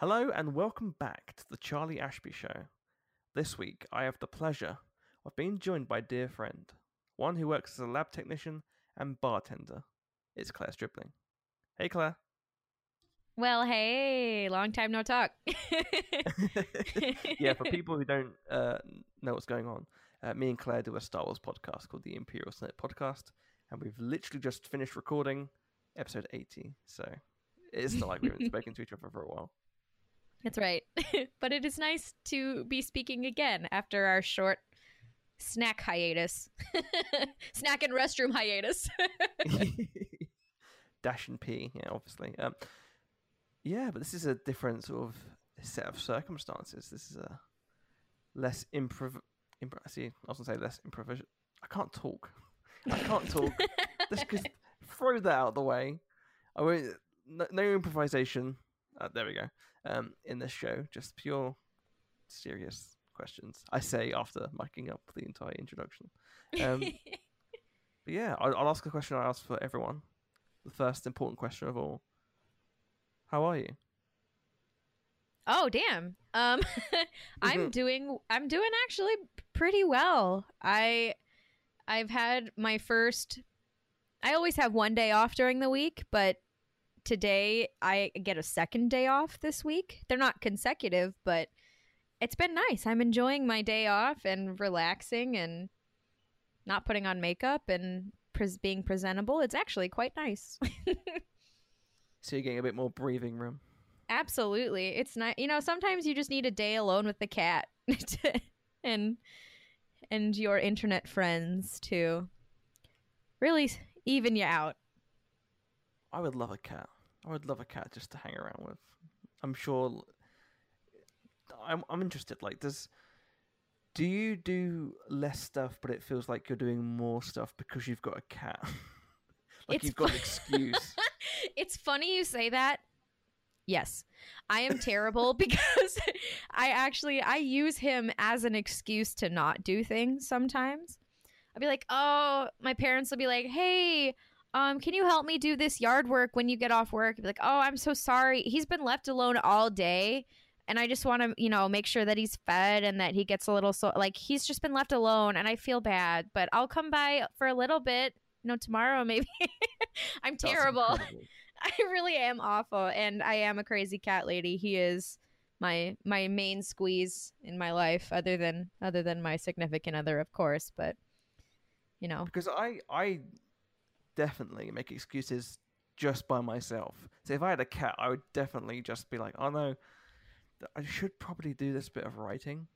Hello and welcome back to the Charlie Ashby Show. This week I have the pleasure of being joined by a dear friend, one who works as a lab technician and bartender. It's Clare Stribling. Hey Clare. Well, hey, long time no talk. yeah, for people who don't uh, know what's going on, uh, me and Clare do a Star Wars podcast called the Imperial Senate Podcast, and we've literally just finished recording episode 80. So it's not like we haven't spoken to each other for a while. That's right. but it is nice to be speaking again after our short snack hiatus, snack and restroom hiatus. Dash and pee, yeah, obviously. Um, yeah, but this is a different sort of set of circumstances. This is a less improv. Impro- see, I was gonna say less improvis. I can't talk. I can't talk. Just throw that out of the way. I won't. No, no improvisation. Uh, there we go. Um, in this show, just pure serious questions. I say after miking up the entire introduction. Um, but yeah, I'll, I'll ask a question I ask for everyone. The first important question of all. How are you? Oh damn. Um I'm doing I'm doing actually pretty well. I I've had my first I always have one day off during the week, but today I get a second day off this week. They're not consecutive, but it's been nice. I'm enjoying my day off and relaxing and not putting on makeup and pres being presentable. It's actually quite nice. So you're getting a bit more breathing room. Absolutely. It's not, you know, sometimes you just need a day alone with the cat and and your internet friends to really even you out. I would love a cat. I would love a cat just to hang around with. I'm sure. I'm I'm interested. Like, does do you do less stuff, but it feels like you're doing more stuff because you've got a cat? like It's you've got an excuse. it's funny you say that. Yes. I am terrible because I actually I use him as an excuse to not do things sometimes. I'll be like, "Oh, my parents will be like, "Hey, um can you help me do this yard work when you get off work?" I'll be like, "Oh, I'm so sorry. He's been left alone all day." And I just want to, you know, make sure that he's fed and that he gets a little so like he's just been left alone and I feel bad, but I'll come by for a little bit, you know, tomorrow maybe. I'm terrible. I really am awful, and I am a crazy cat lady. He is my my main squeeze in my life, other than other than my significant other, of course. But you know, Because I I definitely make excuses just by myself. So if I had a cat, I would definitely just be like, oh no, I should probably do this bit of writing,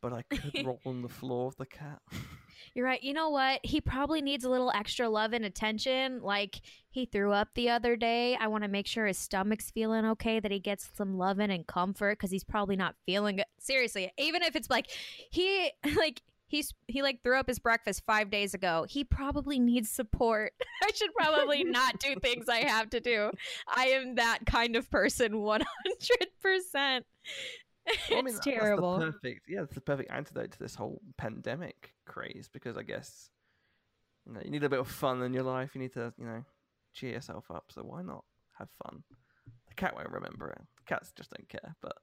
but I could roll on the floor of the cat. you're right. You know what? He probably needs a little extra love and attention. Like he threw up the other day. I want to make sure his stomach's feeling okay, that he gets some loving and comfort because he's probably not feeling good. Seriously, even if it's like he like. He's he like threw up his breakfast five days ago. He probably needs support. I should probably not do things I have to do. I am that kind of person, one hundred percent. Well, I mean, It's that- terrible. Perfect, yeah, that's the perfect antidote to this whole pandemic craze because I guess you know you need a bit of fun in your life. You need to you know cheer yourself up. So why not have fun? The cat won't remember it. The cats just don't care. But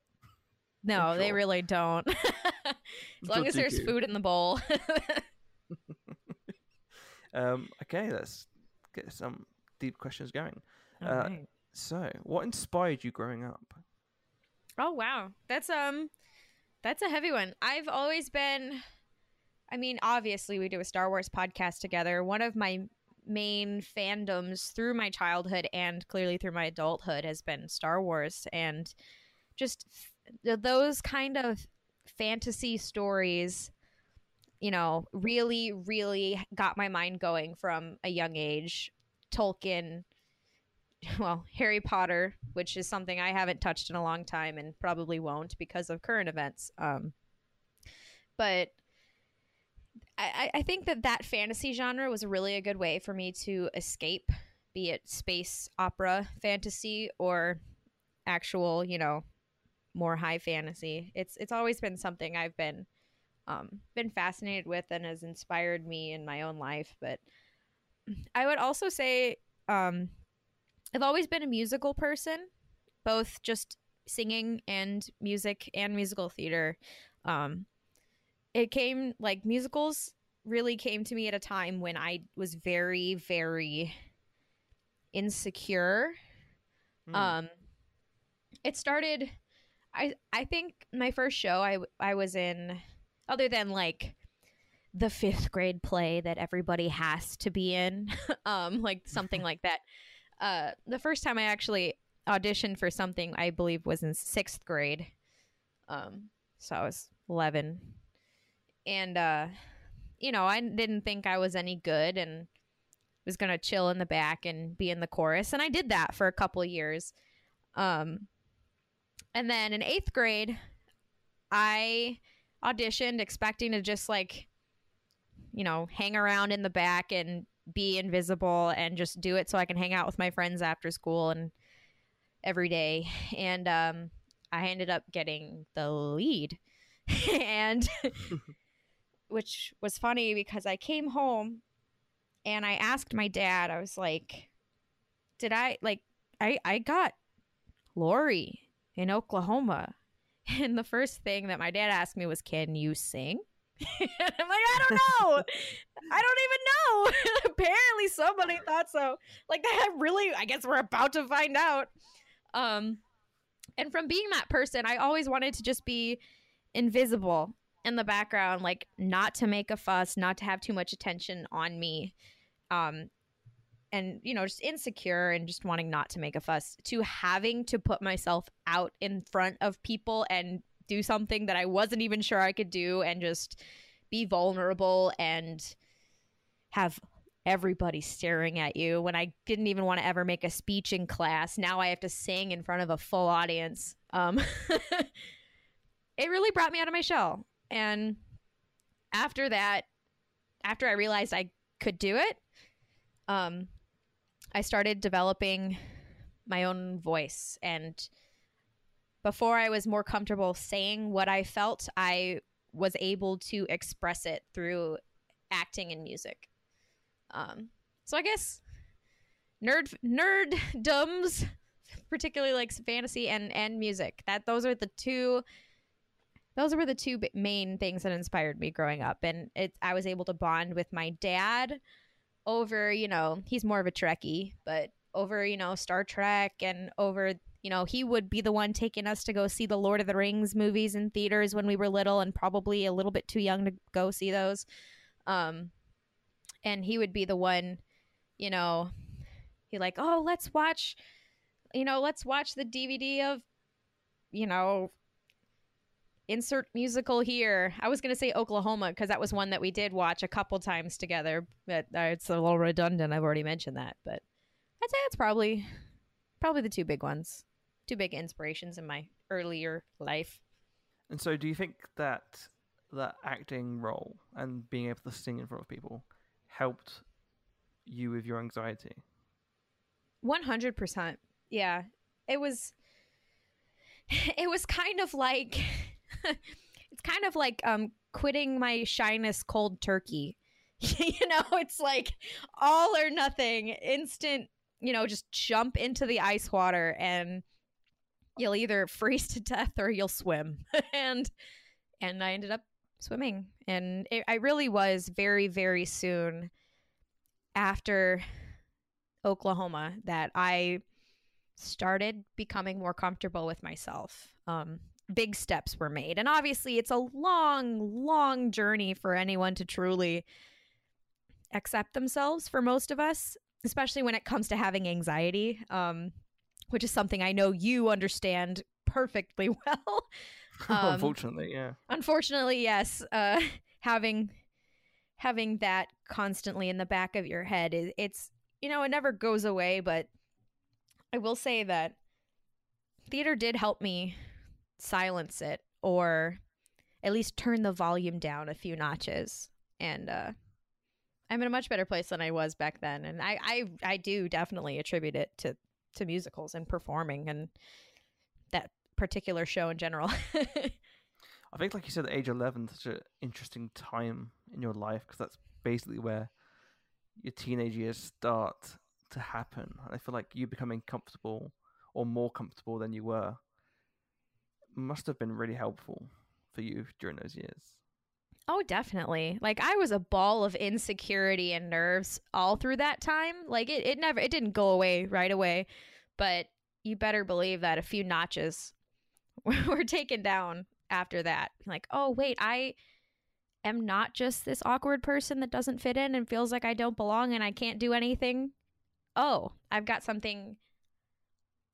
No, they really don't. as long as there's food in the bowl. um, okay, let's get some deep questions going. Uh, Alright. So, what inspired you growing up? Oh wow. That's um that's a heavy one. I've always been I mean, obviously we do a Star Wars podcast together. One of my main fandoms through my childhood and clearly through my adulthood has been Star Wars and just those kind of fantasy stories you know, really really got my mind going from a young age. Tolkien well, Harry Potter, which is something I haven't touched in a long time and probably won't because of current events. Um, but I, I think that that fantasy genre was really a good way for me to escape, be it space opera fantasy or actual, you know, more high fantasy. It's it's always been something I've been um, been fascinated with and has inspired me in my own life. But I would also say um, I've always been a musical person, both just singing and music and musical theater. Um, it came like musicals really came to me at a time when I was very, very insecure. Mm. Um, it started. I I think my first show I I was in, other than like the fifth grade play that everybody has to be in, um, like something like that. Uh, the first time I actually auditioned for something, I believe, was in sixth grade. Um, so I was eleven, and uh, you know, I didn't think I was any good, and was gonna chill in the back and be in the chorus, and I did that for a couple years. Um, and then in eighth grade, I auditioned expecting to just like, you know, hang around in the back and be invisible and just do it so I can hang out with my friends after school and every day. And um, I ended up getting the lead. and which was funny because I came home and I asked my dad, I was like, did I like I I got Laurey in Oklahoma. And the first thing that my dad asked me was, Can you sing? I'm like, I don't know. I don't even know. Apparently somebody thought so. Like that really I guess we're about to find out. Um and from being that person, I always wanted to just be invisible in the background, like not to make a fuss, not to have too much attention on me. Um and you know just insecure and just wanting not to make a fuss to having to put myself out in front of people and do something that I wasn't even sure I could do and just be vulnerable and have everybody staring at you when I didn't even want to ever make a speech in class. Now I have to sing in front of a full audience. Um, it really brought me out of my shell. And after that, after I realized I could do it, um, I started developing my own voice. And before I was more comfortable saying what I felt, I was able to express it through acting and music. Um, so I guess nerd nerddoms, particularly like fantasy and and music. That those are the two. Those were the two main things that inspired me growing up, and it. I was able to bond with my dad over, you know, he's more of a Trekkie, but over, you know, Star Trek and over, you know, he would be the one taking us to go see the Lord of the Rings movies in theaters when we were little and probably a little bit too young to go see those. Um, and he would be the one, you know, he like, oh, let's watch, you know, let's watch the DVD of, you know, insert musical here. I was going to say Oklahoma because that was one that we did watch a couple times together, but uh, it's a little redundant. I've already mentioned that, but I'd say it's probably probably the two big ones, two big inspirations in my earlier life. And so, do you think that that acting role and being able to sing in front of people helped you with your anxiety? One hundred percent. Yeah, it was. It was kind of like, it's kind of like um quitting my shyness cold turkey. you know, it's like all or nothing, instant. You know, just jump into the ice water and you'll either freeze to death or you'll swim. and and I ended up swimming, and it, I really was very very soon after Oklahoma that I started becoming more comfortable with myself. Um, big steps were made. And obviously, it's a long, long journey for anyone to truly accept themselves for most of us, especially when it comes to having anxiety, um, which is something I know you understand perfectly well. Um, Unfortunately, yeah. Unfortunately, yes. Uh, having having that constantly in the back of your head is it's you know it never goes away but i will say that theater did help me silence it or at least turn the volume down a few notches. And uh i'm in a much better place than i was back then. And i i, I do definitely attribute it to to musicals and performing and that particular show in general. I think, like you said, age 11 such an interesting time in your life because that's basically where your teenage years start to happen. And I feel like you becoming comfortable or more comfortable than you were must have been really helpful for you during those years. Oh, definitely. Like I was a ball of insecurity and nerves all through that time. Like it, it never it didn't go away right away. But you better believe that a few notches were taken down after that. Like, oh wait, I am not just this awkward person that doesn't fit in and feels like I don't belong and I can't do anything. Oh, I've got something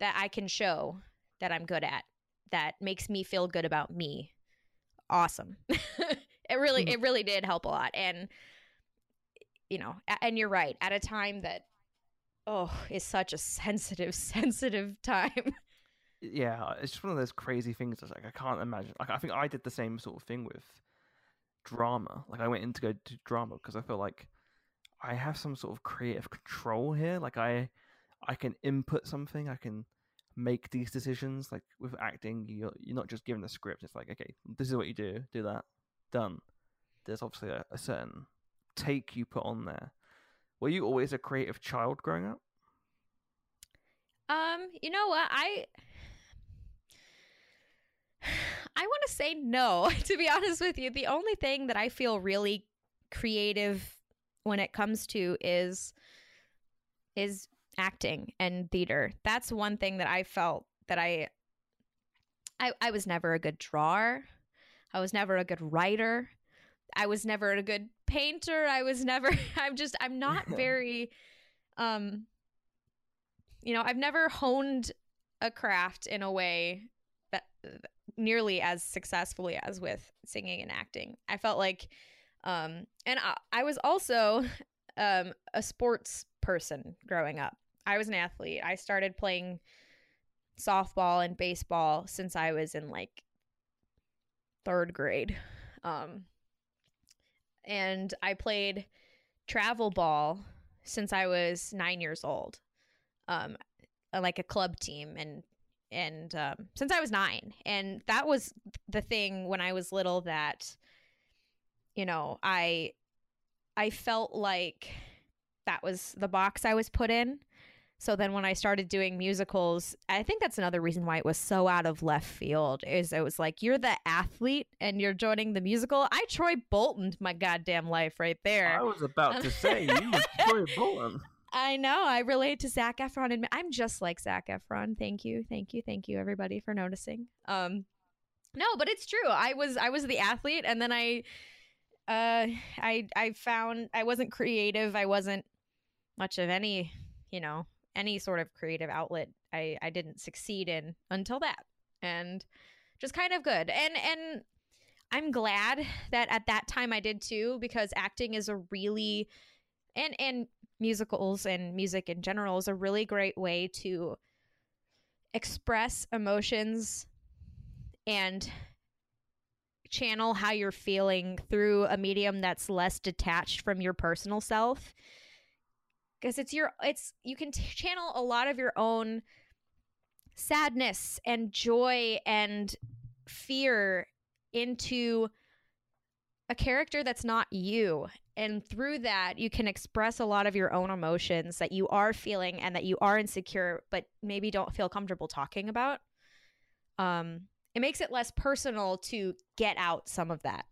that I can show that I'm good at that makes me feel good about me. Awesome. it really Hmm. it really did help a lot and you know, and you're right, at a time that oh, is such a sensitive sensitive time. yeah, it's just one of those crazy things. That's like I can't imagine. Like I think I did the same sort of thing with drama. Like I went in to go to drama because I feel like I have some sort of creative control here. Like I, I can input something. I can make these decisions. Like with acting, you're you're not just given a script. It's like okay, this is what you do. Do that. Done. There's obviously a, a certain take you put on there. Were you always a creative child growing up? Um, you know what? I I want to say no, to be honest with you. The only thing that I feel really creative when it comes to is is acting and theater. That's one thing that I felt that I I I was never a good drawer. I was never a good writer. I was never a good painter. I was never I'm just I'm not very um you know, I've never honed a craft in a way that nearly as successfully as with singing and acting. I felt like, um, and I, I was also um, a sports person growing up. I was an athlete. I started playing softball and baseball since I was in like third grade. Um, and I played travel ball since I was nine years old um uh, like a club team and and um, since I was nine, and that was the thing when I was little that you know I I felt like that was the box I was put in. So then when I started doing musicals, I think that's another reason why it was so out of left field is it was like you're the athlete and you're joining the musical. I Troy Boltoned my goddamn life right there. I was about to say you Troy Bolton. I know. I relate to Zac Efron, and I'm just like Zac Efron. Thank you, thank you, thank you, everybody, for noticing. Um, no, but it's true. I was I was the athlete, and then I, uh, I I found I wasn't creative. I wasn't much of any, you know, any sort of creative outlet. I I didn't succeed in until that, and just kind of good. And and I'm glad that at that time I did too, because acting is a really and and musicals and music in general is a really great way to express emotions and channel how you're feeling through a medium that's less detached from your personal self because it's your it's you can t- channel a lot of your own sadness and joy and fear into a character that's not you. And through that you can express a lot of your own emotions that you are feeling and that you are insecure but maybe don't feel comfortable talking about. Um it makes it less personal to get out some of that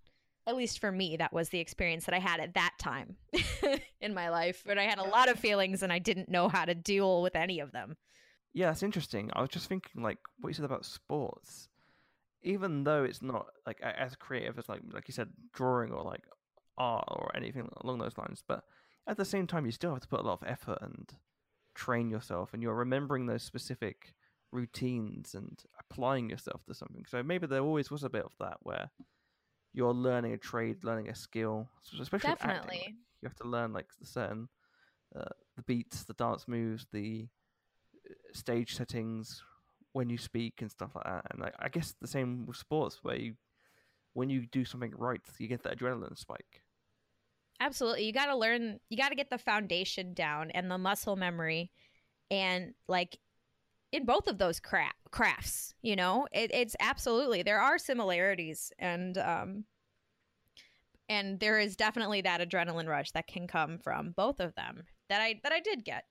at least for me that was the experience that i had at that time in my life but i had a lot of feelings and i didn't know how to deal with any of them Yeah, it's interesting. I was just thinking, like, what you said about sports. Even though it's not like as creative as like like you said, drawing or like art or anything along those lines, but at the same time, you still have to put a lot of effort and train yourself, and you're remembering those specific routines and applying yourself to something. So maybe there always was a bit of that where you're learning a trade, learning a skill, especially with acting, you have to learn like the certain uh, the beats, the dance moves, the uh, stage settings when you speak and stuff like that. And like, I guess the same with sports, where you when you do something right, you get that adrenaline spike. Absolutely. You got to learn, you got to get the foundation down and the muscle memory. And like in both of those cra- crafts, you know, it, it's absolutely, there are similarities. And, um, and there is definitely that adrenaline rush that can come from both of them that I that I did get.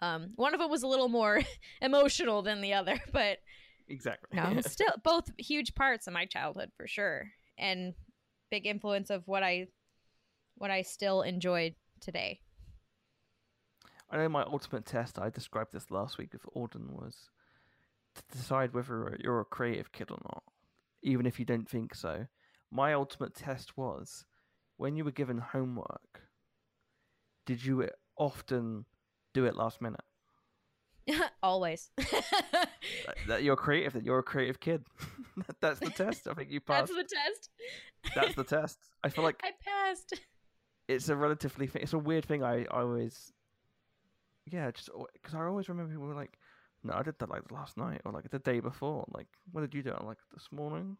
Um, one of them was a little more emotional than the other, but exactly. no, still both huge parts of my childhood for sure, and big influence of what I what I still enjoy today. I know my ultimate test. I described this last week with Auden was to decide whether you're a creative kid or not, even if you don't think so. My ultimate test was when you were given homework. Did you often do it last minute? Always. that, that you're creative. That you're a creative kid. That's the test. I think you passed. That's the test. That's the test. I feel like I passed. it's a relatively. It's a weird thing. I, I always. Yeah, just because I always remember people were like, "No, I did that like last night or like the day before." Like, when did you do it? I'm like this morning.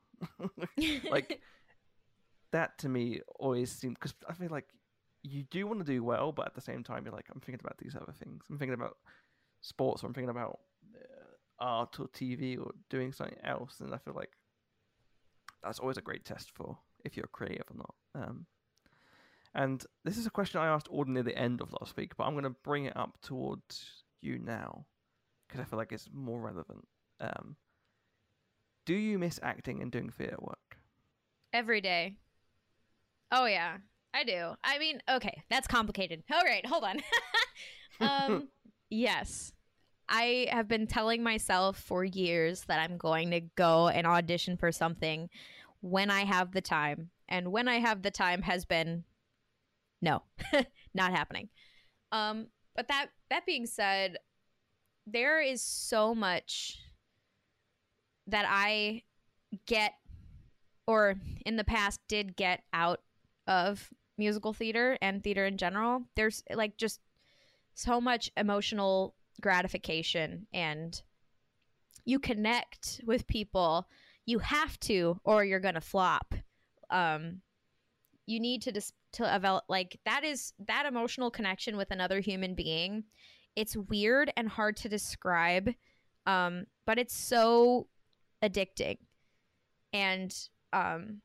like that to me always seemed because I feel like you do want to do well, but at the same time, you're like, I'm thinking about these other things. I'm thinking about sports, or I'm thinking about uh, art or TV or doing something else, and I feel like that's always a great test for if you're creative or not. Um, and this is a question I asked Auden near the end of last week, but I'm going to bring it up towards you now because I feel like it's more relevant. Um, do you miss acting and doing theatre work? Every day. Oh yeah, I do. I mean, okay, that's complicated. All right, hold on. um, yes. I have been telling myself for years that I'm going to go and audition for something when I have the time. And when I have the time has been no, not happening. Um, but that that being said, there is so much that I get or in the past did get out of musical theater and theater in general. There's like just so much emotional gratification and you connect with people. You have to or you're going to flop. Um you need to dis- to develop like that is that emotional connection with another human being. It's weird and hard to describe. Um but it's so addicting. And um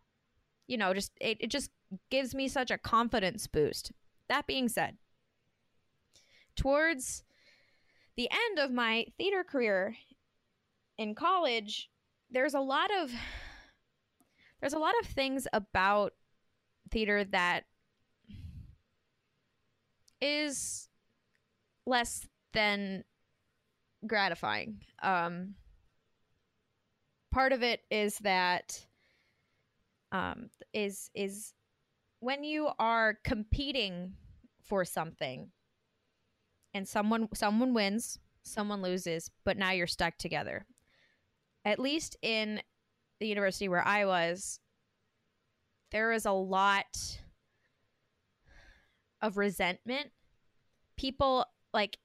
you know, just it, it just gives me such a confidence boost. That being said, towards the end of my theater career in college, there's a lot of there's a lot of things about theater that is less than gratifying. Um, part of it is that um, is is when you are competing for something and someone someone wins, someone loses, but now you're stuck together. At least in the university where I was, there is a lot of resentment. People like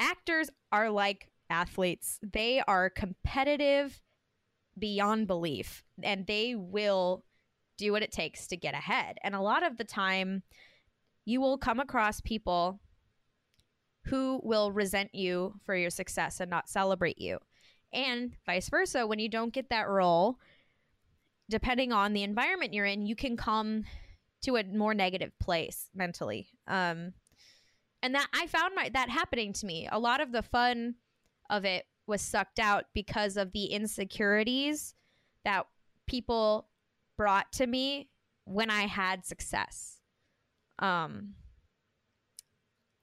actors are like athletes. They are competitive beyond belief and they will do what it takes to get ahead. And a lot of the time, you will come across people who will resent you for your success and not celebrate you. And vice versa, when you don't get that role, depending on the environment you're in, you can come to a more negative place mentally. Um, and that I found my that happening to me. A lot of the fun of it was sucked out because of the insecurities that people brought to me when I had success. Um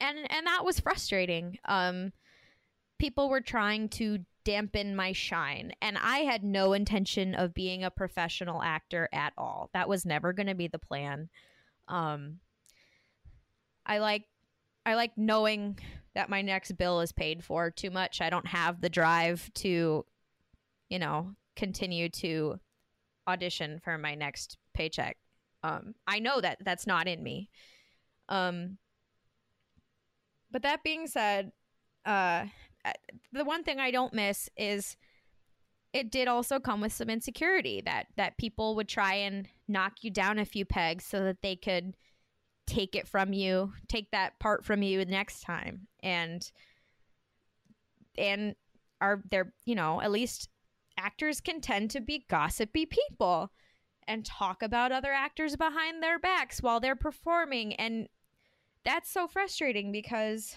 and and that was frustrating. Um people were trying to dampen my shine and I had no intention of being a professional actor at all. That was never going to be the plan. Um I like I like knowing that my next bill is paid for too much. I don't have the drive to you know, continue to audition for my next paycheck. Um, I know that that's not in me. Um, but that being said, uh, Uh, the one thing I don't miss is it did also come with some insecurity that that people would try and knock you down a few pegs so that they could take it from you, take that part from you next time, and and are there, you know, at least actors can tend to be gossipy people and talk about other actors behind their backs while they're performing. And that's so frustrating because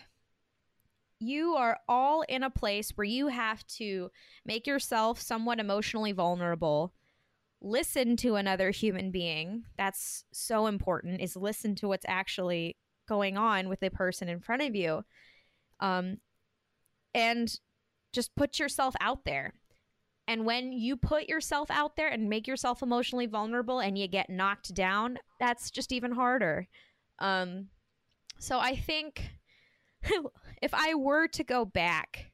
you are all in a place where you have to make yourself somewhat emotionally vulnerable. Listen to another human being. That's so important is listen to what's actually going on with the person in front of you. Um and just put yourself out there. And when you put yourself out there and make yourself emotionally vulnerable and you get knocked down that's just even harder. Um so i think if i were to go back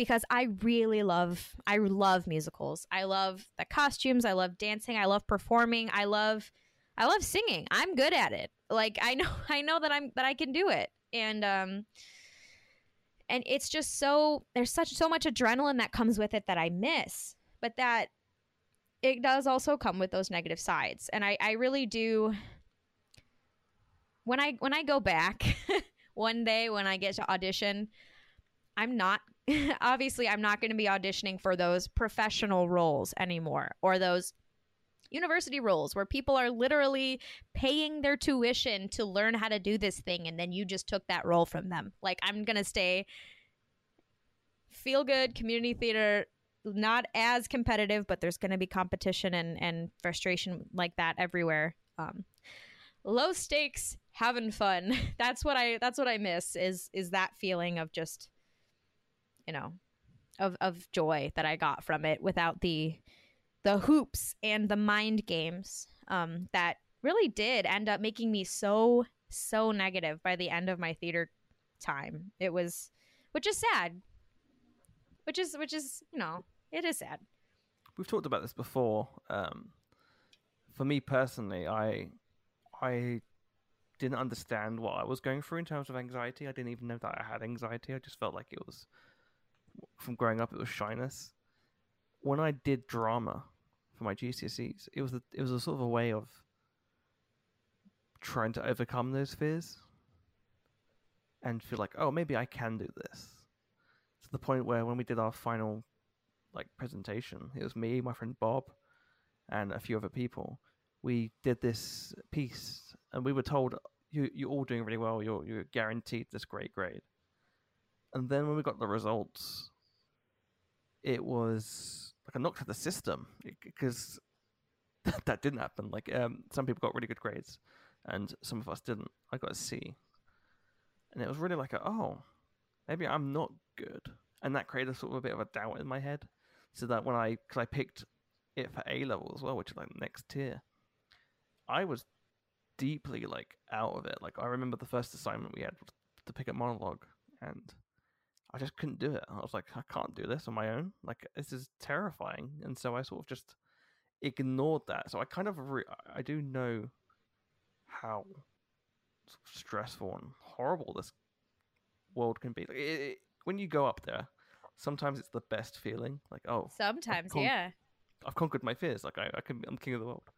because I really love I love musicals. I love the costumes, I love dancing, I love performing, I love I love singing. I'm good at it. Like I know I know that I'm that I can do it. And um and it's just so there's such so much adrenaline that comes with it that I miss. But that it does also come with those negative sides. And I I really do when I when I go back one day when I get to audition, I'm not obviously I'm not going to be auditioning for those professional roles anymore or those university roles where people are literally paying their tuition to learn how to do this thing and then you just took that role from them. Like I'm going to stay feel good community theater not as competitive but there's going to be competition and and frustration like that everywhere. Um low stakes having fun. that's what I that's what I miss is is that feeling of just you know, of of joy that I got from it without the the hoops and the mind games um, that really did end up making me so so negative by the end of my theater time. It was, which is sad. Which is which is you know it is sad. We've talked about this before. Um, for me personally, I I didn't understand what I was going through in terms of anxiety. I didn't even know that I had anxiety. I just felt like it was from growing up, it was shyness. When I did drama for my GCSEs, it was a, it was a sort of a way of trying to overcome those fears and feel like, oh, maybe I can do this. To the point where when we did our final like presentation, it was me, my friend Bob, and a few other people. We did this piece, and we were told, "You you're all doing really well. You're you're guaranteed this great grade." And then when we got the results, it was like a knock to the system because that didn't happen. Like um, some people got really good grades, and some of us didn't. I got a C, and it was really like, a, oh, maybe I'm not good, and that created sort of a bit of a doubt in my head. So that when I, because I picked it for A level as well, which is like next tier, I was deeply like out of it. Like I remember the first assignment we had to pick a monologue, and I just couldn't do it. I was like, I can't do this on my own. Like this is terrifying, and so I sort of just ignored that. So I kind of re- I do know how stressful and horrible this world can be. Like, it, it, when you go up there, sometimes it's the best feeling. Like oh, sometimes con- yeah, I've conquered my fears. Like I, I can, I'm king of the world.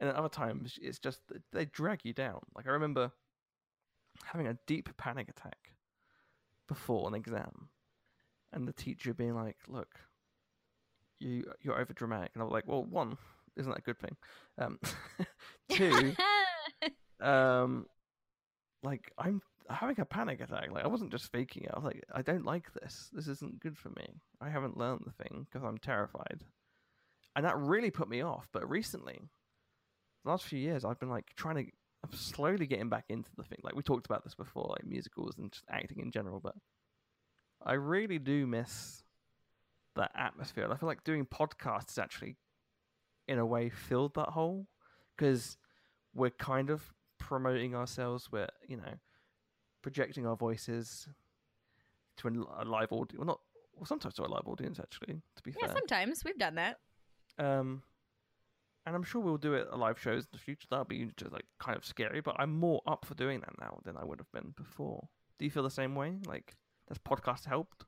And at other times, it's just they drag you down. Like I remember having a deep panic attack before an exam, and the teacher being like, "Look, you you're over dramatic," and I was like, "Well, one, isn't that a good thing? Um, two, um, like I'm having a panic attack. Like I wasn't just faking it. I was like, I don't like this. This isn't good for me. I haven't learned the thing because I'm terrified, and that really put me off. But recently, last few years, I've been like trying to I'm slowly getting back into the thing. Like we talked about this before, like musicals and just acting in general, but I really do miss that atmosphere. I feel like doing podcasts actually, in a way, filled that hole because we're kind of promoting ourselves. We're you know projecting our voices to a live audience. Well, not well, sometimes to a live audience actually. To be yeah, fair, sometimes we've done that. Um, and I'm sure we'll do it at live shows in the future. That'll be just like kind of scary, but I'm more up for doing that now than I would have been before. Do you feel the same way? Like, this podcast helped?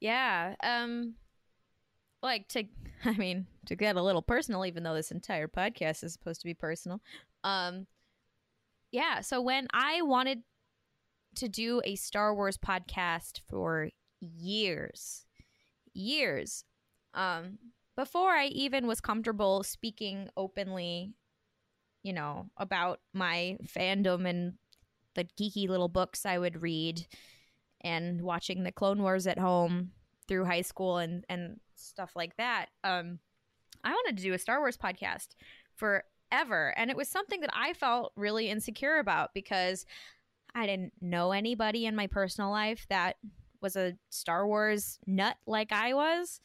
Yeah. Um, like to, I mean, to get a little personal, even though this entire podcast is supposed to be personal. Um, yeah. So when I wanted to do a Star Wars podcast for years, years, um, before I even was comfortable speaking openly, you know, about my fandom and the geeky little books I would read and watching the Clone Wars at home through high school and and stuff like that. Um, I wanted to do a Star Wars podcast forever, and it was something that I felt really insecure about because I didn't know anybody in my personal life that was a Star Wars nut like I was.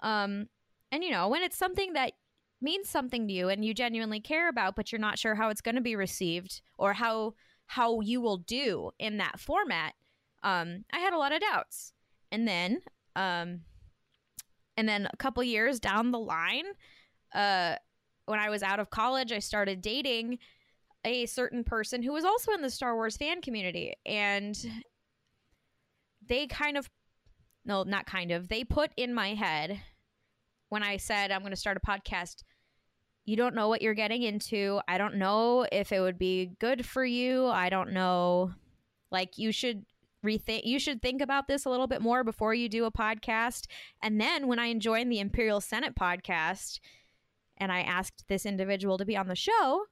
Um, and you know, when it's something that means something to you and you genuinely care about, but you're not sure how it's going to be received or how how you will do in that format, um, I had a lot of doubts. And then, um, and then a couple years down the line, uh, when I was out of college, I started dating a certain person who was also in the Star Wars fan community, and they kind of, no, not kind of, they put in my head when I said I'm going to start a podcast, you don't know what you're getting into. I don't know if it would be good for you. I don't know. Like you should rethink you should think about this a little bit more before you do a podcast. And then when I joined the Imperial Senate podcast and I asked this individual to be on the show,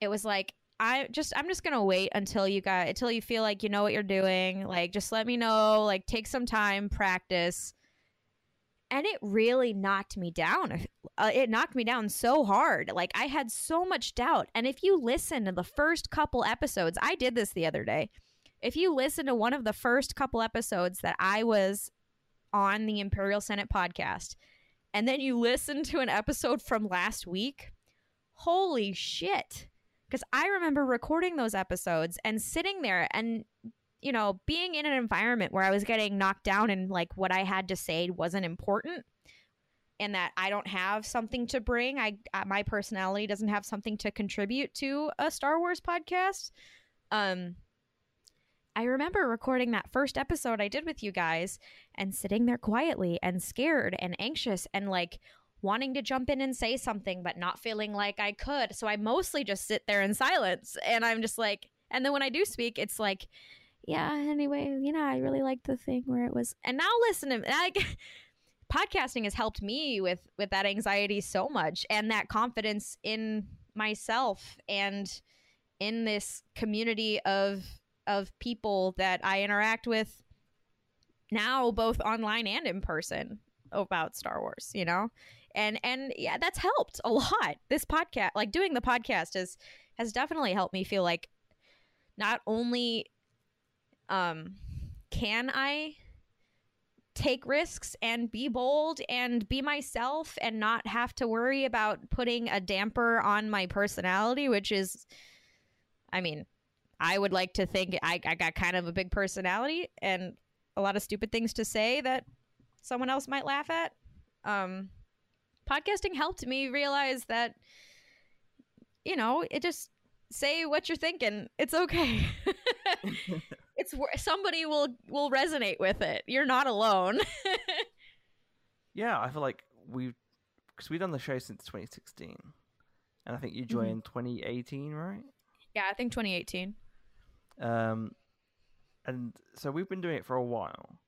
it was like I just I'm just gonna wait until you got until you feel like you know what you're doing. Like just let me know. Like take some time, practice and it really knocked me down. Uh, it knocked me down so hard. Like I had so much doubt. And if you listen to the first couple episodes, I did this the other day. If you listen to one of the first couple episodes that I was on the Imperial Senate podcast, and then you listen to an episode from last week, holy shit. Because I remember recording those episodes and sitting there and you know, being in an environment where I was getting knocked down and like what I had to say wasn't important and that I don't have something to bring, I uh, my personality doesn't have something to contribute to a Star Wars podcast. Um I remember recording that first episode I did with you guys and sitting there quietly and scared and anxious and like wanting to jump in and say something but not feeling like I could. So I mostly just sit there in silence and I'm just like and then when I do speak it's like yeah, anyway, you know, I really liked the thing where it was, and now listen to like, podcasting has helped me with with that anxiety so much and that confidence in myself and in this community of of people that I interact with now both online and in person about Star Wars, you know? And and yeah, that's helped a lot. This podcast, like doing the podcast has has definitely helped me feel like not only um can i take risks and be bold and be myself and not have to worry about putting a damper on my personality which is i mean i would like to think i, I got kind of a big personality and a lot of stupid things to say that someone else might laugh at. Um podcasting helped me realize that you know it just say what you're thinking. It's okay it's somebody will will resonate with it. You're not alone. yeah, I feel like we've because we've done the show since 2016, and I think you mm-hmm. joined mm-hmm. 2018, right? Yeah, I think 2018. Um, and so we've been doing it for a while,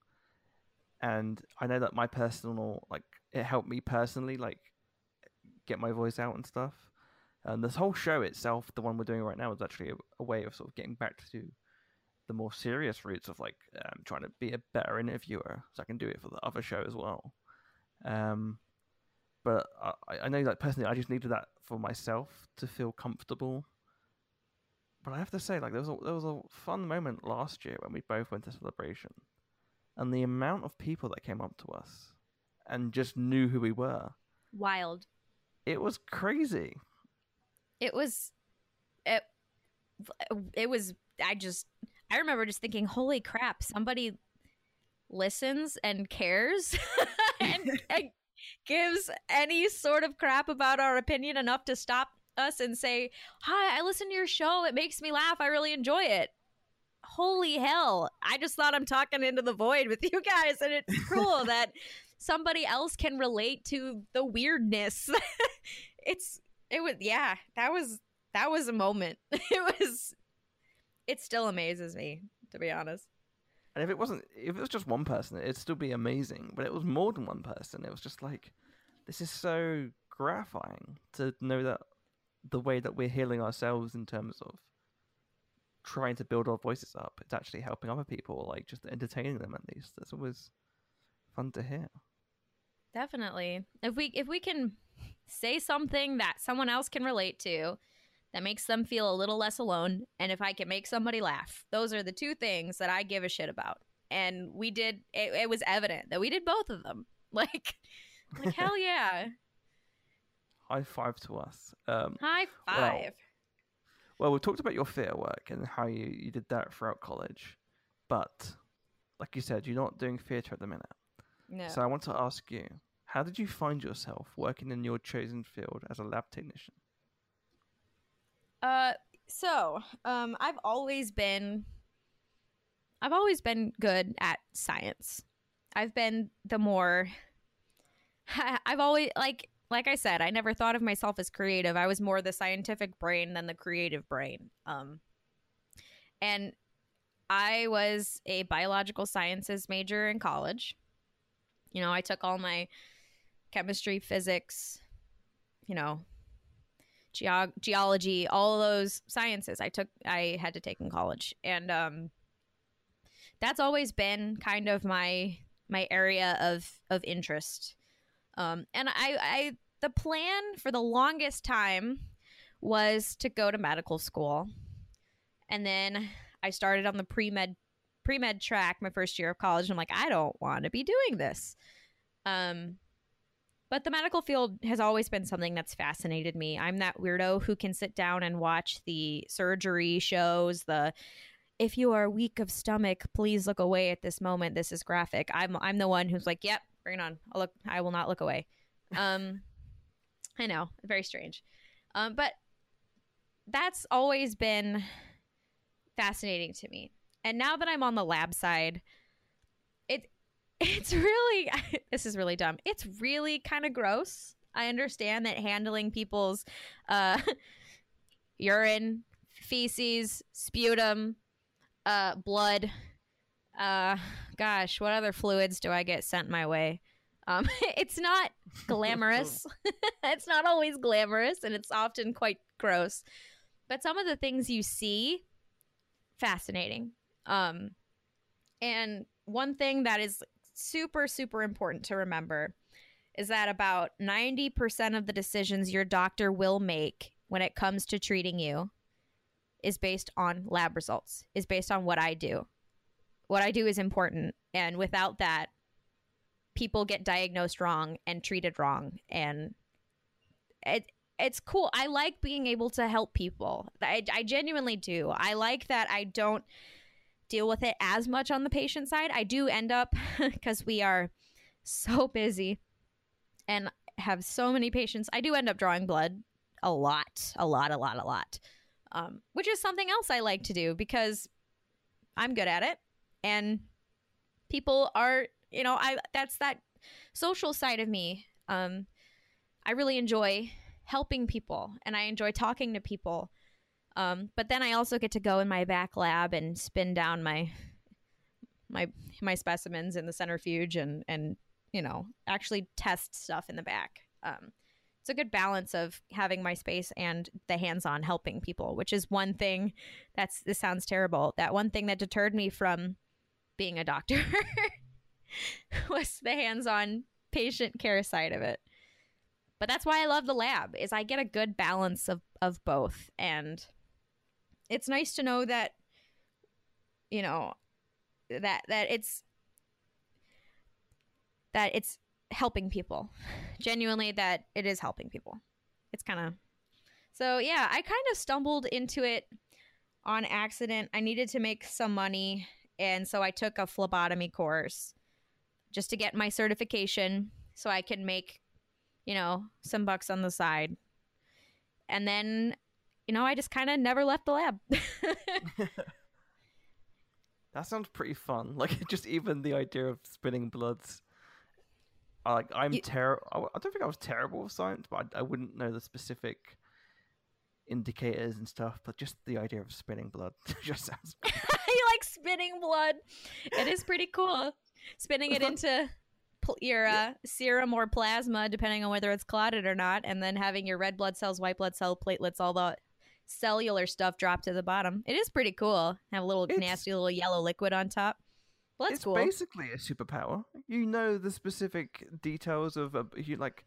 and I know that my personal like it helped me personally like get my voice out and stuff. And this whole show itself, the one we're doing right now, is actually a, a way of sort of getting back to the more serious routes of like um, trying to be a better interviewer, so I can do it for the other show as well. Um, but I, I know like personally, I just needed that for myself to feel comfortable. But I have to say, like there was a, there was a fun moment last year when we both went to celebration, and the amount of people that came up to us and just knew who we were, wild. It was crazy. It was, it, it was. I just I remember just thinking, holy crap, somebody listens and cares and, and, gives any sort of crap about our opinion enough to stop us and say, Hi, I listen to your show. It makes me laugh. I really enjoy it. Holy hell. I just thought I'm talking into the void with you guys. And it's cool that somebody else can relate to the weirdness. it's, it was, yeah, that was, that was a moment. It was it still amazes me, to be honest. And if it wasn't, if it was just one person, it'd still be amazing. But it was more than one person. It was just like, this is so gratifying to know that the way that we're healing ourselves in terms of trying to build our voices up. It's actually helping other people, like just entertaining them at least. That's always fun to hear. Definitely. If we if we can say something that someone else can relate to that makes them feel a little less alone and if I can make somebody laugh. Those are the two things that I give a shit about. And we did it, it was evident that we did both of them. Like like hell yeah. High five to us. Um, High five. Well, we talked about your theatre work and how you, you did that throughout college. But, like you said, you're not doing theatre at the minute. no. So I want to ask you, how did you find yourself working in your chosen field as a lab technician? Uh, so um, I've always been, I've always been good at science. I've been the more, I've always like, like I said, I never thought of myself as creative. I was more the scientific brain than the creative brain. Um, and I was a biological sciences major in college. You know, I took all my chemistry, physics, you know, geog- geology, all those sciences I took I had to take in college. And um that's always been kind of my my area of of interest. Um and I I the plan for the longest time was to go to medical school. And then I started on the pre-med pre-med track my first year of college. I'm like, I don't want to be doing this. Um but the medical field has always been something that's fascinated me. I'm that weirdo who can sit down and watch the surgery shows, the if you are weak of stomach, please look away at this moment. This is graphic. I'm I'm the one who's like, "Yep, bring it on. I'll look I will not look away." Um I know, very strange. Um but that's always been fascinating to me. And now that I'm on the lab side, it's really this is really dumb. It's really kind of gross. I understand that handling people's uh urine, feces, sputum, uh blood, uh gosh, what other fluids do I get sent my way? Um it's not glamorous. it's not always glamorous and it's often quite gross. But some of the things you see fascinating. Um and one thing that is super, super important to remember is that about 90% of the decisions your doctor will make when it comes to treating you is based on lab results, is based on what I do. What I do is important. And without that, people get diagnosed wrong and treated wrong. And it, it's cool. I like being able to help people. I, I genuinely do. I like that I don't deal with it as much on the patient side. I do end up because we are so busy and have so many patients. I do end up drawing blood a lot, a lot, a lot, a lot, um, which is something else I like to do because I'm good at it, and people are, you know, I that's that social side of me. Um, I really enjoy helping people, and I enjoy talking to people. Um, but then I also get to go in my back lab and spin down my my my specimens in the centrifuge and and you know actually test stuff in the back. Um, it's a good balance of having my space and the hands-on helping people, which is one thing that's this sounds terrible. That one thing that deterred me from being a doctor was the hands-on patient care side of it. But that's why I love the lab is I get a good balance of of both and it's nice to know that you know that that it's that it's helping people. Genuinely that it is helping people. It's kind of so yeah i kind of stumbled into it on accident. I needed to make some money and so i took a phlebotomy course just to get my certification so i can make you know some bucks on the side. And then you know, I just kind of never left the lab. that sounds pretty fun. Like just even the idea of spinning bloods. Like I'm You- terrible. I don't think I was terrible with science, but I, I wouldn't know the specific indicators and stuff. But just the idea of spinning blood just sounds. you like spinning blood. It is pretty cool. Spinning it into pl- your uh, serum or plasma, depending on whether it's clotted or not, and then having your red blood cells, white blood cell, platelets, all the cellular stuff drop to the bottom. It is pretty cool. Have a little It's- nasty little yellow liquid on top. Well, that's it's cool. basically a superpower. You know the specific details of a you like.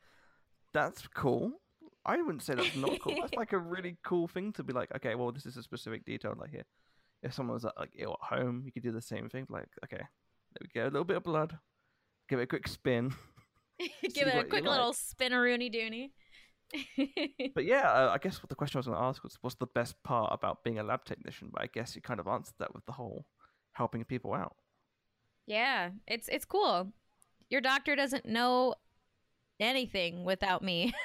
That's cool. I wouldn't say that's not cool. That's like a really cool thing to be like. Okay, well, this is a specific detail. Like here, if someone's like ill at home, you could do the same thing. Like, okay, there we go, a little bit of blood. Give it a quick spin. Give it a quick like. little spinneroony doony. But yeah, uh, I guess what the question I was going to ask was, what's the best part about being a lab technician? But I guess you kind of answered that with the whole helping people out. yeah, it's it's cool. Your doctor doesn't know anything without me.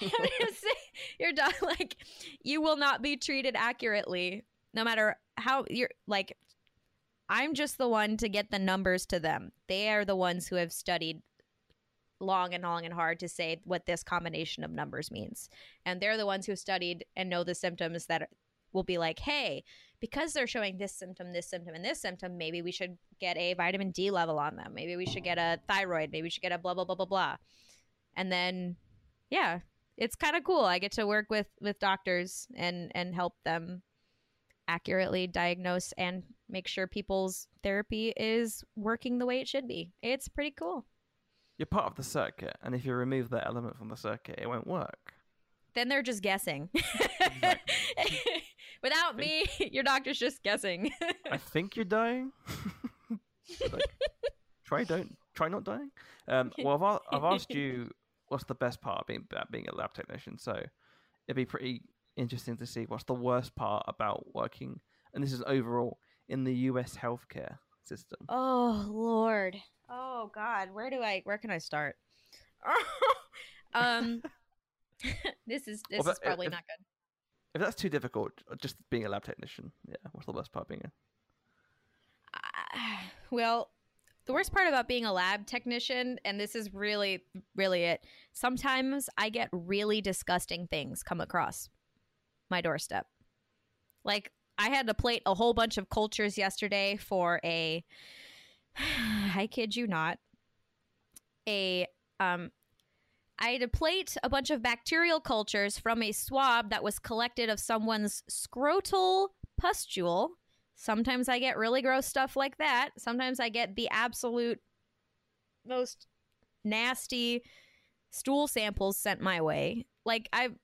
Your doc like you will not be treated accurately no matter how you're like I'm just the one to get the numbers to them. They are the ones who have studied long and long and hard to say what this combination of numbers means. And they're the ones who studied and know the symptoms that will be like, hey, because they're showing this symptom, this symptom, and this symptom, maybe we should get a vitamin D level on them. Maybe we should get a thyroid. Maybe we should get a blah, blah, blah, blah, blah. And then, yeah, it's kind of cool. I get to work with with doctors and and help them accurately diagnose and make sure people's therapy is working the way it should be. It's pretty cool. You're part of the circuit, and if you remove that element from the circuit, it won't work. Then they're just guessing. Without me, your doctor's just guessing. I think you're dying. like, try don't try not dying. Um, well, I've, I've asked you what's the best part of being about being a lab technician, so it'd be pretty interesting to see what's the worst part about working, and this is overall in the U.S. healthcare system. Oh Lord. Oh God. Where do I? Where can I start? um, this is this Well, is probably if- not good. If that's too difficult, just being a lab technician, yeah, what's the worst part of being a Ah, well, the worst part about being a lab technician, and this is really, really it. Sometimes I get really disgusting things come across my doorstep. Like I had to plate a whole bunch of cultures yesterday for a. I kid you not. A um. I had to plate a bunch of bacterial cultures from a swab that was collected of someone's scrotal pustule. Sometimes I get really gross stuff like that. Sometimes I get the absolute most nasty stool samples sent my way. Like I've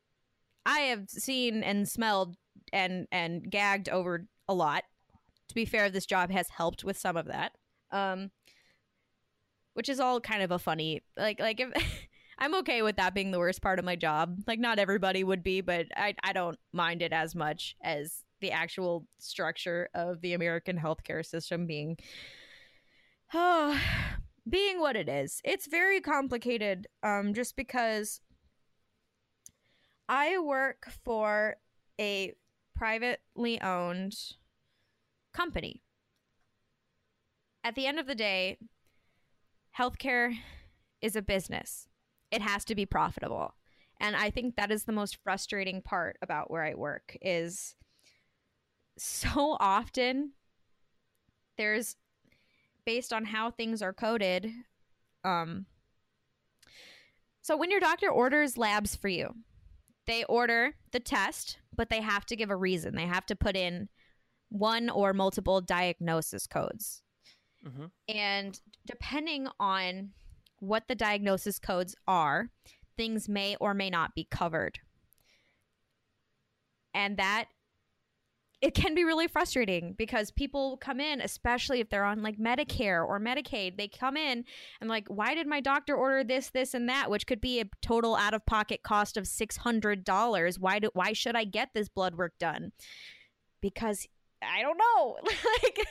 I have seen and smelled and and gagged over a lot. To be fair, this job has helped with some of that. Um which is all kind of a funny like like if I'm okay with that being the worst part of my job. Like not everybody would be, but I I don't mind it as much as the actual structure of the American healthcare system being oh, being what it is. It's very complicated um just because I work for a privately owned company. At the end of the day, healthcare is a business. It has to be profitable. And I think that is the most frustrating part about where I work is so often there's based on how things are coded um so when your doctor orders labs for you they order the test but they have to give a reason they have to put in one or multiple diagnosis codes Mm-hmm. and depending on what the diagnosis codes are, things may or may not be covered. And that it can be really frustrating because people come in, especially if they're on like Medicare or Medicaid, they come in and like, why did my doctor order this, this, and that, which could be a total out of pocket cost of six hundred dollars. Why do why should I get this blood work done? Because I don't know. like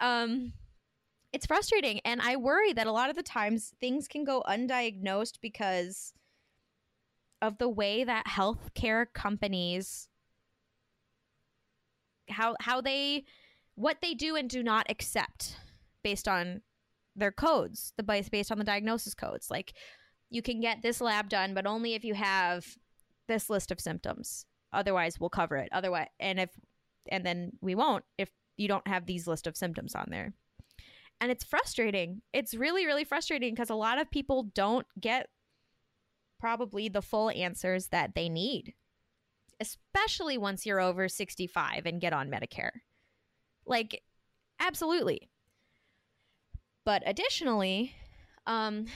um it's frustrating and i worry that a lot of the times things can go undiagnosed because of the way that healthcare companies how how they what they do and do not accept based on their codes the based based on the diagnosis codes like you can get this lab done but only if you have this list of symptoms otherwise we'll cover it otherwise and if and then we won't if you don't have these list of symptoms on there and it's frustrating. It's really, really frustrating because a lot of people don't get probably the full answers that they need. Especially once you're over 65 and get on Medicare. Like, absolutely. But additionally, um,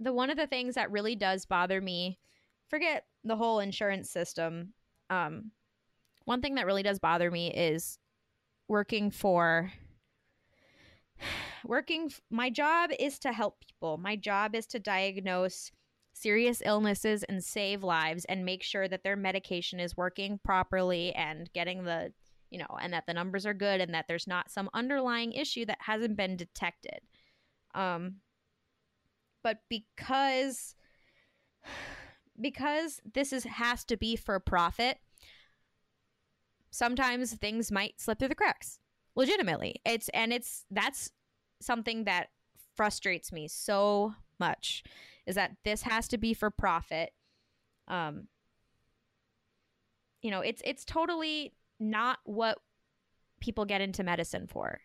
the one of the things that really does bother me, forget the whole insurance system. Um, one thing that really does bother me is working for working my job is to help people my job is to diagnose serious illnesses and save lives and make sure that their medication is working properly and getting the you know and that the numbers are good and that there's not some underlying issue that hasn't been detected. Um but because because this is has to be for profit sometimes things might slip through the cracks legitimately. It's and it's that's something that frustrates me so much is that this has to be for profit. Um you know it's it's totally not what people get into medicine for.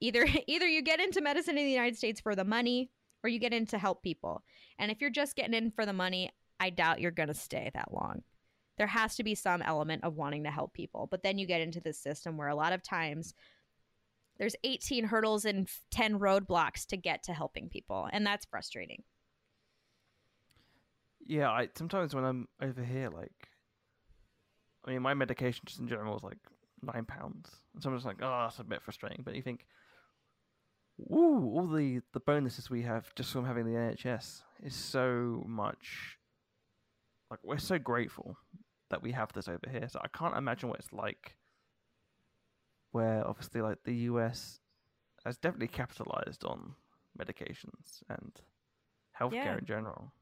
Either either you get into medicine in the United States for the money or you get in to help people. And if you're just getting in for the money I doubt you're going to stay that long. There has to be some element of wanting to help people. But then you get into this system where a lot of times there's 18 hurdles and 10 roadblocks to get to helping people, and that's frustrating. Yeah, I sometimes when I'm over here, like, I mean, my medication just in general is like nine pounds, and so I'm just like, oh, that's a bit frustrating. But you think, woo, all the the bonuses we have just from having the NHS is so much. Like, we're so grateful that we have this over here. So I can't imagine what it's like where obviously like the US has definitely capitalized on medications and healthcare yeah. in general.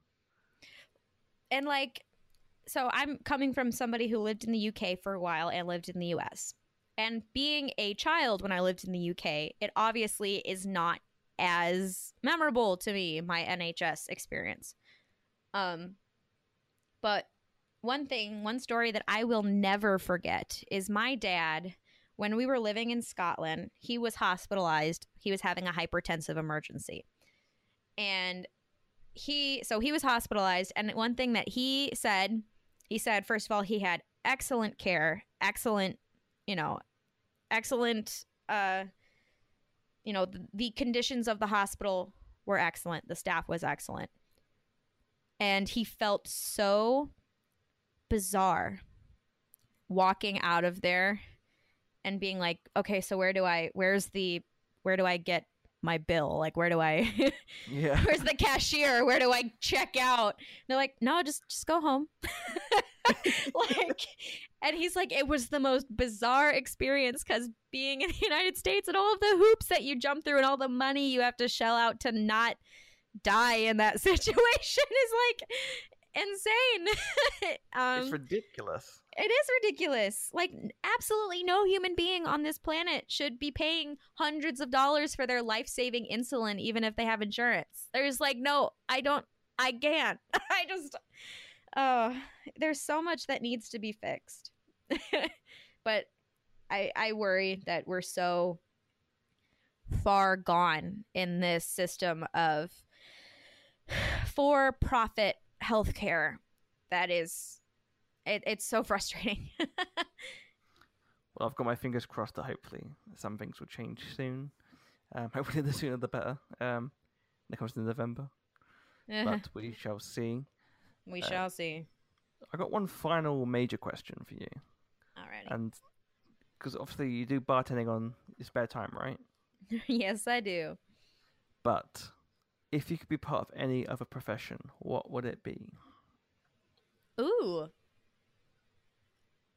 And like so I'm coming from somebody who lived in the UK for a while and lived in the US. And being a child when I lived in the UK, it obviously is not as memorable to me my NHS experience. Um but one thing, one story that I will never forget is my dad, when we were living in Scotland, he was hospitalized. He was having a hypertensive emergency. And he, so he was hospitalized. And one thing that he said, he said, first of all, he had excellent care, excellent, you know, excellent, uh, you know, the, the conditions of the hospital were excellent. The staff was excellent. And he felt so bizarre walking out of there and being like, okay, so where do I, where's the, where do I get my bill? Like, where do I, yeah, where's the cashier? Where do I check out? And they're like, no, just, just go home. like, and he's like, it was the most bizarre experience because being in the United States and all of the hoops that you jump through and all the money you have to shell out to not die in that situation is like insane. um, it's ridiculous. It is ridiculous. Like, absolutely no human being on this planet should be paying hundreds of dollars for their life saving insulin, even if they have insurance. There's like, no, I don't, I can't. I just, oh, there's so much that needs to be fixed. but I, I worry that we're so far gone in this system of for profit healthcare that is it, it's so frustrating. Well i've got my fingers crossed that hopefully some things will change soon. Um, hopefully the sooner the better um, when it comes to november. But we shall see. We uh, shall see. I got one final major question for you. All right and because obviously you do bartending on your spare time right? Yes i do. But if you could be part of any other profession, what would it be? Ooh.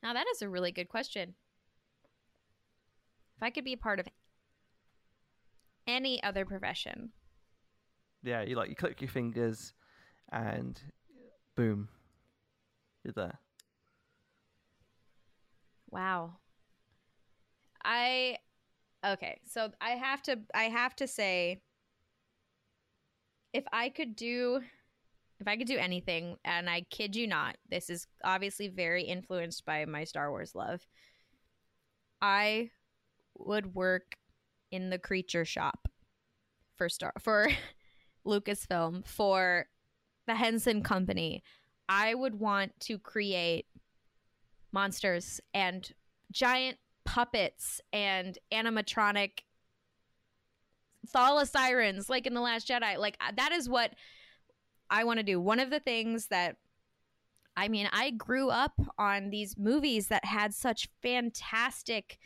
Now that is a really good question. If I could be a part of any other profession. Yeah, you like you click your fingers and boom. You're there. Wow. I okay, so I have to I have to say if I could do if I could do anything, and I kid you not, this is obviously very influenced by my Star Wars love. I would work in the creature shop for Star for Lucasfilm for the Henson Company. I would want to create monsters and giant puppets and animatronic Thala sirens like in the last Jedi. Like uh, that is what I want to do. One of the things that I mean, I grew up on these movies that had such fantastic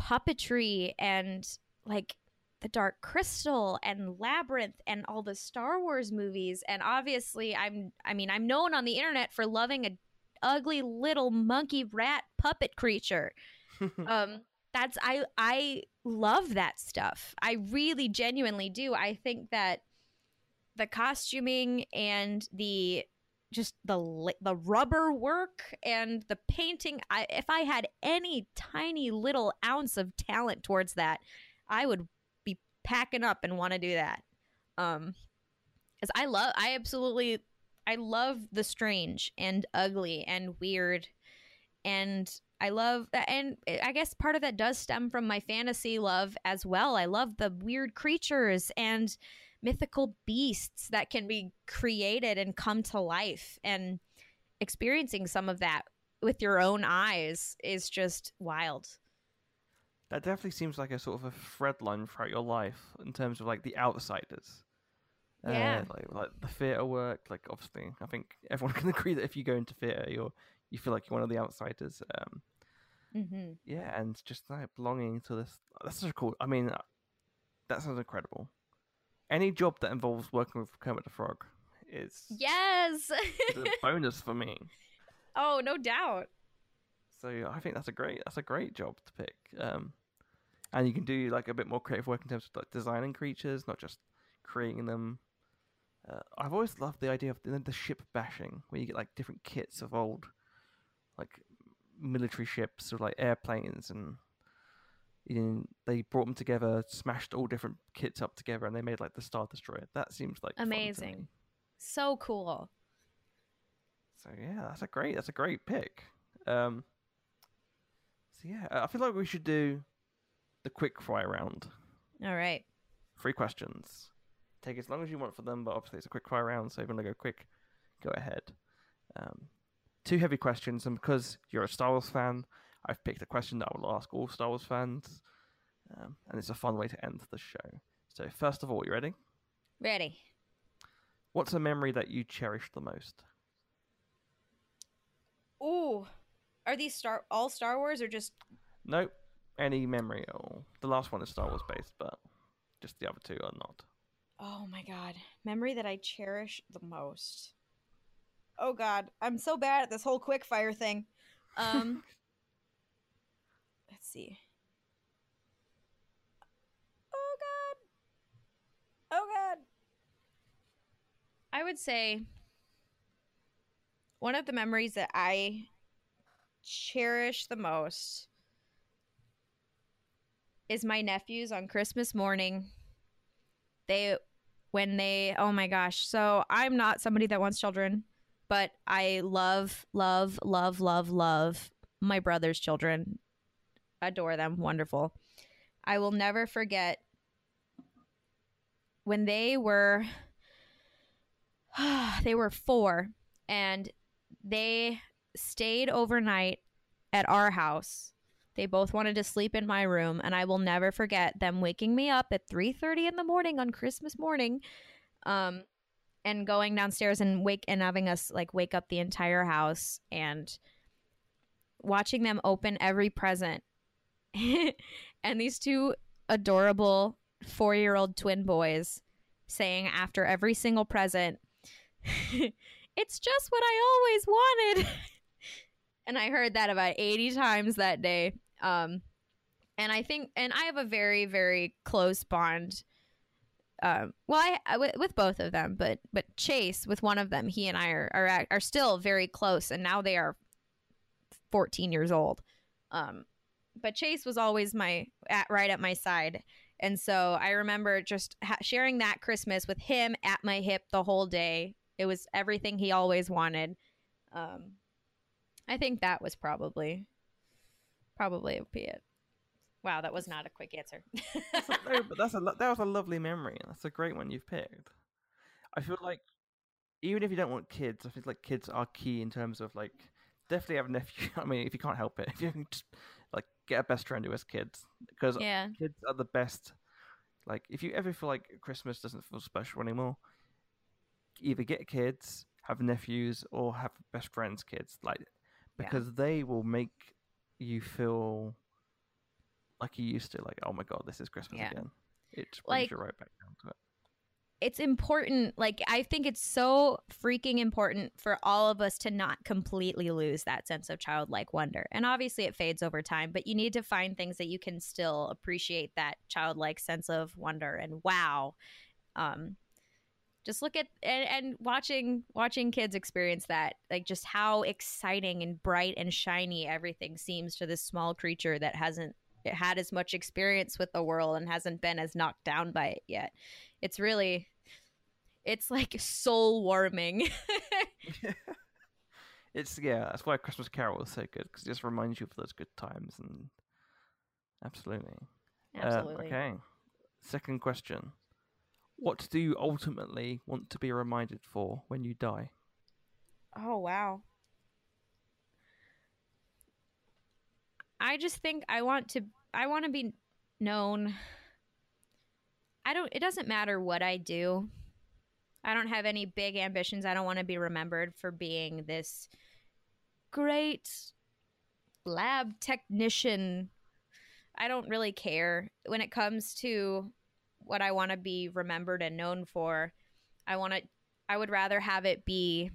puppetry and like the Dark Crystal and Labyrinth and all the Star Wars movies and obviously I'm I mean I'm known on the internet for loving a ugly little monkey rat puppet creature. um that's I I love that stuff. I really genuinely do. I think that the costuming and the just the the rubber work and the painting I, if i had any tiny little ounce of talent towards that i would be packing up and want to do that um because i love i absolutely i love the strange and ugly and weird and i love that and i guess part of that does stem from my fantasy love as well i love the weird creatures and mythical beasts that can be created and come to life and experiencing some of that with your own eyes is just wild. That definitely seems like a sort of a thread line throughout your life in terms of like the outsiders. Yeah. Uh, like, like the theatre work, like obviously, I think everyone can agree that if you go into theatre, you're you feel like you're one of the outsiders. Um, mm-hmm. Yeah, and just like belonging to this. That's so cool. I mean, that sounds incredible any job that involves working with Kermit the Frog is yes is a bonus for me. Oh, no doubt. So I think that's a great that's a great job to pick. Um, and you can do like a bit more creative work in terms of like designing creatures, not just creating them. Uh, I've always loved the idea of the, the ship bashing, where you get like different kits of old, like military ships or like airplanes and you know, they brought them together, smashed all different kits up together, and they made like the Star Destroyer. That seems like amazing, so cool. So yeah, that's a great that's a great pick. Um, so yeah, I feel like we should do the quick fire round. All right. Three questions. Take as long as you want for them, but obviously it's a quick fire round, so if you want to go quick, go ahead. Um, two heavy questions, and because you're a Star Wars fan, I've picked a question that I will ask all Star Wars fans, um, and it's a fun way to end the show. So, first of all, you ready? Ready. What's a memory that you cherish the most? Ooh, are these Star all Star Wars or just? Nope, any memory at all. The last one is Star Wars based, but just the other two are not. Oh my god, memory that I cherish the most. Oh god, I'm so bad at this whole quick fire thing. Um, Let's see. Oh god. Oh god. I would say one of the memories that I cherish the most is my nephews on Christmas morning. They when they oh my gosh. So I'm not somebody that wants children, but I love love love love love my brother's children adore them. Wonderful. I will never forget when they were they were 4 and they stayed overnight at our house. They both wanted to sleep in my room and I will never forget them waking me up at 3:30 in the morning on Christmas morning um and going downstairs and wake and having us like wake up the entire house and watching them open every present and these two adorable four year old twin boys saying after every single present, It's just what I always wanted. and I heard that about 80 times that day. Um, and I think, and I have a very, very close bond. Um, well, I, with both of them, but but Chase with one of them, he and I are are are still very close, and now they are 14 years old. Um, but Chase was always my at, right at my side. And so I remember just ha- sharing that Christmas with him at my hip the whole day. It was everything he always wanted. Um, I think that was probably probably it. Wow, that was not a quick answer. that's a, no, but that's a that was a lovely memory. That's a great one you've picked. I feel like even if you don't want kids, I feel like kids are key in terms of like definitely have a nephew. I mean, if you can't help it, if you can just like get a best friend who has kids, because Yeah. kids are the best. Like, if you ever feel like Christmas doesn't feel special anymore, either get kids, have nephews, or have best friends' kids. Like, Yeah. because they will make you feel like you used to. Like, oh my god, this is Christmas Yeah. again. It brings Like- you right back down to it. it's important like i think it's so freaking important for all of us to not completely lose that sense of childlike wonder and obviously it fades over time but you need to find things that you can still appreciate that childlike sense of wonder and wow um just look at and, and watching watching kids experience that like just how exciting and bright and shiny everything seems to this small creature that hasn't had as much experience with the world and hasn't been as knocked down by it yet it's really it's like soul warming It's yeah, that's why Christmas Carol is so good because it just reminds you of those good times and absolutely. Uh, absolutely okay. Second question: What do you ultimately want to be reminded for when you die? oh wow i just think i want to i want to be known. I don't it doesn't matter what i do. I don't have any big ambitions. I don't want to be remembered for being this great lab technician. I don't really care. When it comes to what i want to be remembered and known for i want to i would rather have it be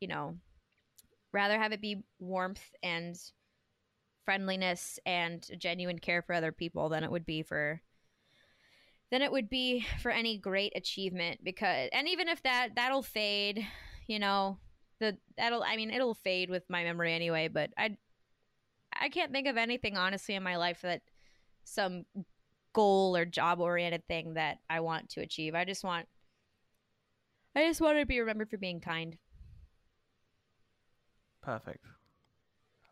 you know rather have it be warmth and friendliness and genuine care for other people than it would be for than it would be for any great achievement because and even if that that'll fade you know the that'll i mean it'll fade with my memory anyway but i i can't think of anything honestly in my life that some goal or job oriented thing that i want to achieve i just want i just want to be remembered for being kind Perfect.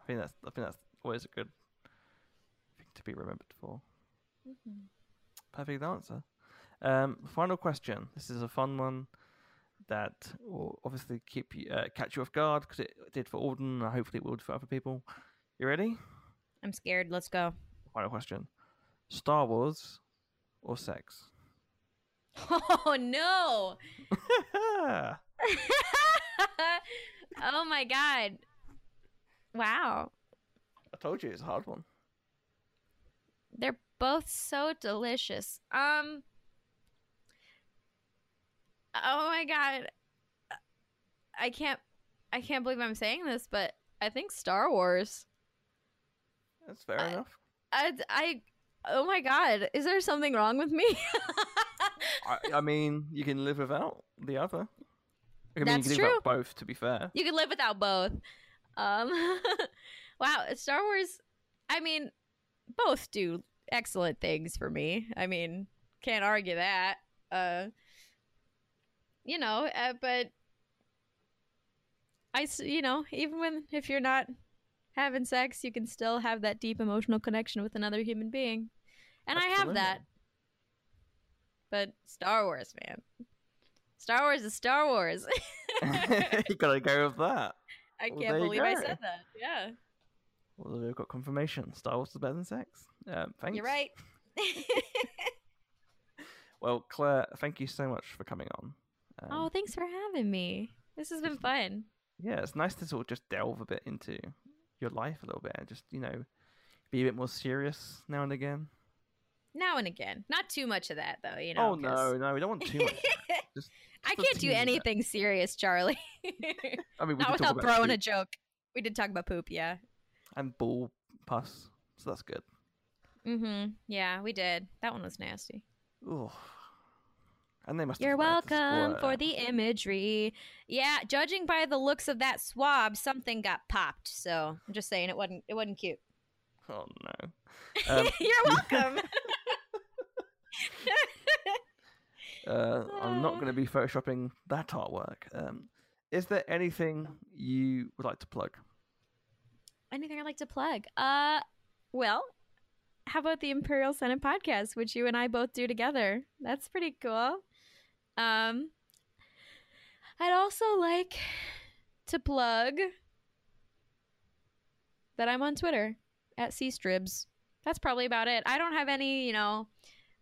I think that's I think that's always a good thing to be remembered for. Perfect answer. Um, final question. This is a fun one that will obviously keep you uh, catch you off guard because it did for Auden. and Hopefully, it will for other people. You ready? i'm scared let's go Final question: Star Wars or sex? oh no oh my god. Wow. I told you it's a hard one. They're both so delicious. Um Oh my god. I can't I can't believe I'm saying this, but I think Star Wars. That's fair I- enough. I I Oh my god, is there something wrong with me? I, I mean, you can live without the other. I mean, That's you can live without both. To be fair, you can live without both. Um Wow, Star Wars I mean both do excellent things for me. I mean, can't argue that. Uh you know, uh, but I, you know, even when if you're not having sex, you can still have that deep emotional connection with another human being. And I have that. But Star Wars, man. Star Wars is Star Wars. you gotta go with that. I Well, can't there you believe I said that. Yeah. Well, we've got confirmation. Star Wars is better than sex. Um, thanks. You're right. Well, Clare, thank you so much for coming on. Um, oh, thanks for having me. This has been fun. yeah, it's nice to sort of just delve a bit into your life a little bit and just you know be a bit more serious now and again. Now and again. Not too much of that, though, you know. oh no, no, we don't want too much. just, I just a can't do anything serious, Charlie. I mean, we Not without about throwing a joke. We did talk about poop, yeah. And ball pus, so that's good. Mm-hmm. Yeah, we did. That one was nasty. Ooh. And they must. You're have managed to welcome for the imagery. Yeah, judging by the looks of that swab, something got popped. So I'm just saying it wasn't it wasn't cute. Oh no. Um, You're welcome. Uh, I'm not going to be photoshopping that artwork. Um, is there anything you would like to plug? Anything I'd like to plug? Uh, well, how about the Imperial Senate podcast, which you and I both do together? That's pretty cool. Um, I'd also like to plug that I'm on Twitter at Cstribs. That's probably about it. I don't have any, you know,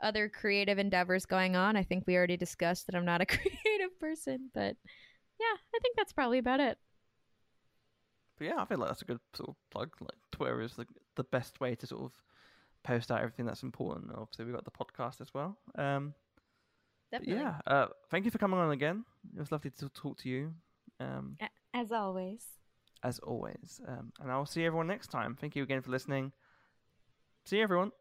other creative endeavors going on. I think we already discussed that I'm not a creative person, but yeah, I think that's probably about it. But yeah, I feel like that's a good sort of plug. Like Twitter is the the best way to sort of post out everything that's important. Obviously, we've got the podcast as well. Um, Definitely. yeah, uh, thank you for coming on again. It was lovely to talk to you. Um, As always. as always. Um, and I'll see everyone next time. Thank you again for listening. See you, everyone.